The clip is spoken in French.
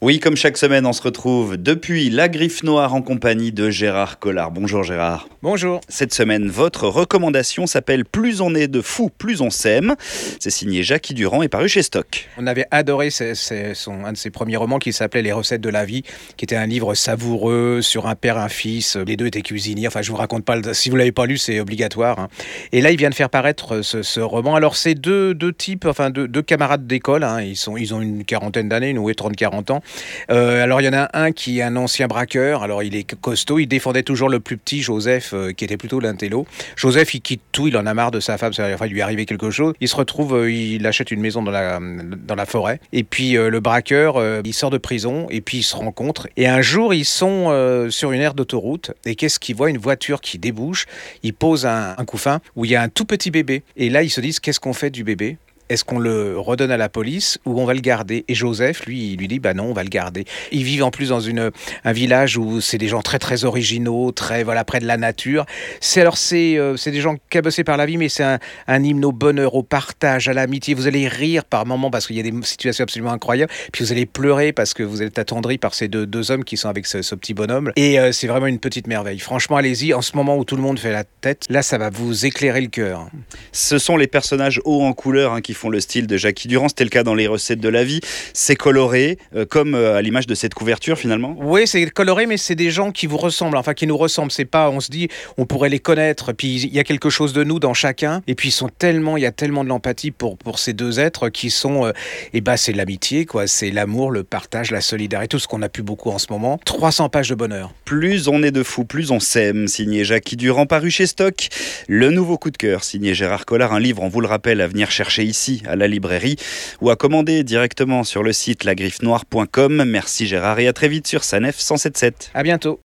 Oui, comme chaque semaine, on se retrouve depuis la Griffe Noire en compagnie de Gérard Collard. Bonjour Gérard. Bonjour. Cette semaine, votre recommandation s'appelle Plus on est de fous, plus on s'aime. C'est signé Jackie Durand et paru chez Stock. On avait adoré son, un de ses premiers romans qui s'appelait Les recettes de la vie, qui était un livre savoureux sur un père et un fils. Les deux étaient cuisiniers. Enfin, je vous raconte pas. Si vous l'avez pas lu, c'est obligatoire. Hein. Et là, il vient de faire paraître ce, roman. Alors, c'est deux, deux, types, enfin deux, deux camarades d'école. Hein. Ils, sont, ils ont une quarantaine d'années, une ou 30-40 ans. Euh, alors il y en a un qui est un ancien braqueur, alors il est costaud, il défendait toujours le plus petit Joseph, euh, qui était plutôt l'intello. Joseph, il quitte tout, il en a marre de sa femme, ça va lui arriver quelque chose. Il se retrouve, euh, il achète une maison dans la, dans la forêt, et puis le braqueur, il sort de prison, et puis ils se rencontrent. Et un jour, ils sont sur une aire d'autoroute, et qu'est-ce qu'ils voient? Une voiture qui débouche, il pose un, un couffin où il y a un tout petit bébé. Et là, ils se disent, qu'est-ce qu'on fait du bébé? Est-ce qu'on le redonne à la police ou on va le garder? Et Joseph, lui, il lui dit, bah non, on va le garder. Ils vivent en plus dans une, un village où c'est des gens très très originaux, très voilà près de la nature. C'est alors c'est euh, des gens cabossés par la vie, mais c'est un, un, hymne au bonheur, au partage, à l'amitié. Vous allez rire par moments parce qu'il y a des situations absolument incroyables, puis vous allez pleurer parce que vous êtes attendri par ces deux, deux hommes qui sont avec ce, petit bonhomme. Et euh, c'est vraiment une petite merveille. Franchement, allez-y. En ce moment où tout le monde fait la tête, là, ça va vous éclairer le cœur. Ce sont les personnages hauts en couleur hein, qui font le style de Jackie Durand. C'était le cas dans les recettes de la vie. C'est coloré, euh, comme euh, à l'image de cette couverture finalement. Oui, c'est coloré, mais c'est des gens qui vous ressemblent, enfin qui nous ressemblent. C'est pas, on se dit, on pourrait les connaître. Puis il y a quelque chose de nous dans chacun. Et puis ils sont tellement, il y a tellement de l'empathie pour pour ces deux êtres qui sont, et euh, eh ben c'est l'amitié, quoi. C'est l'amour, le partage, la solidarité, tout ce qu'on a plus beaucoup en ce moment. 300 pages de bonheur. Plus on est de fous, plus on s'aime. Signé Jackie Durand, paru chez Stock. Le nouveau coup de cœur, signé Gérard Collard, un livre, on vous le rappelle, à venir chercher ici, à la librairie ou à commander directement sur le site lagriffenoire.com. Merci Gérard et à très vite sur Sanef 177. À bientôt.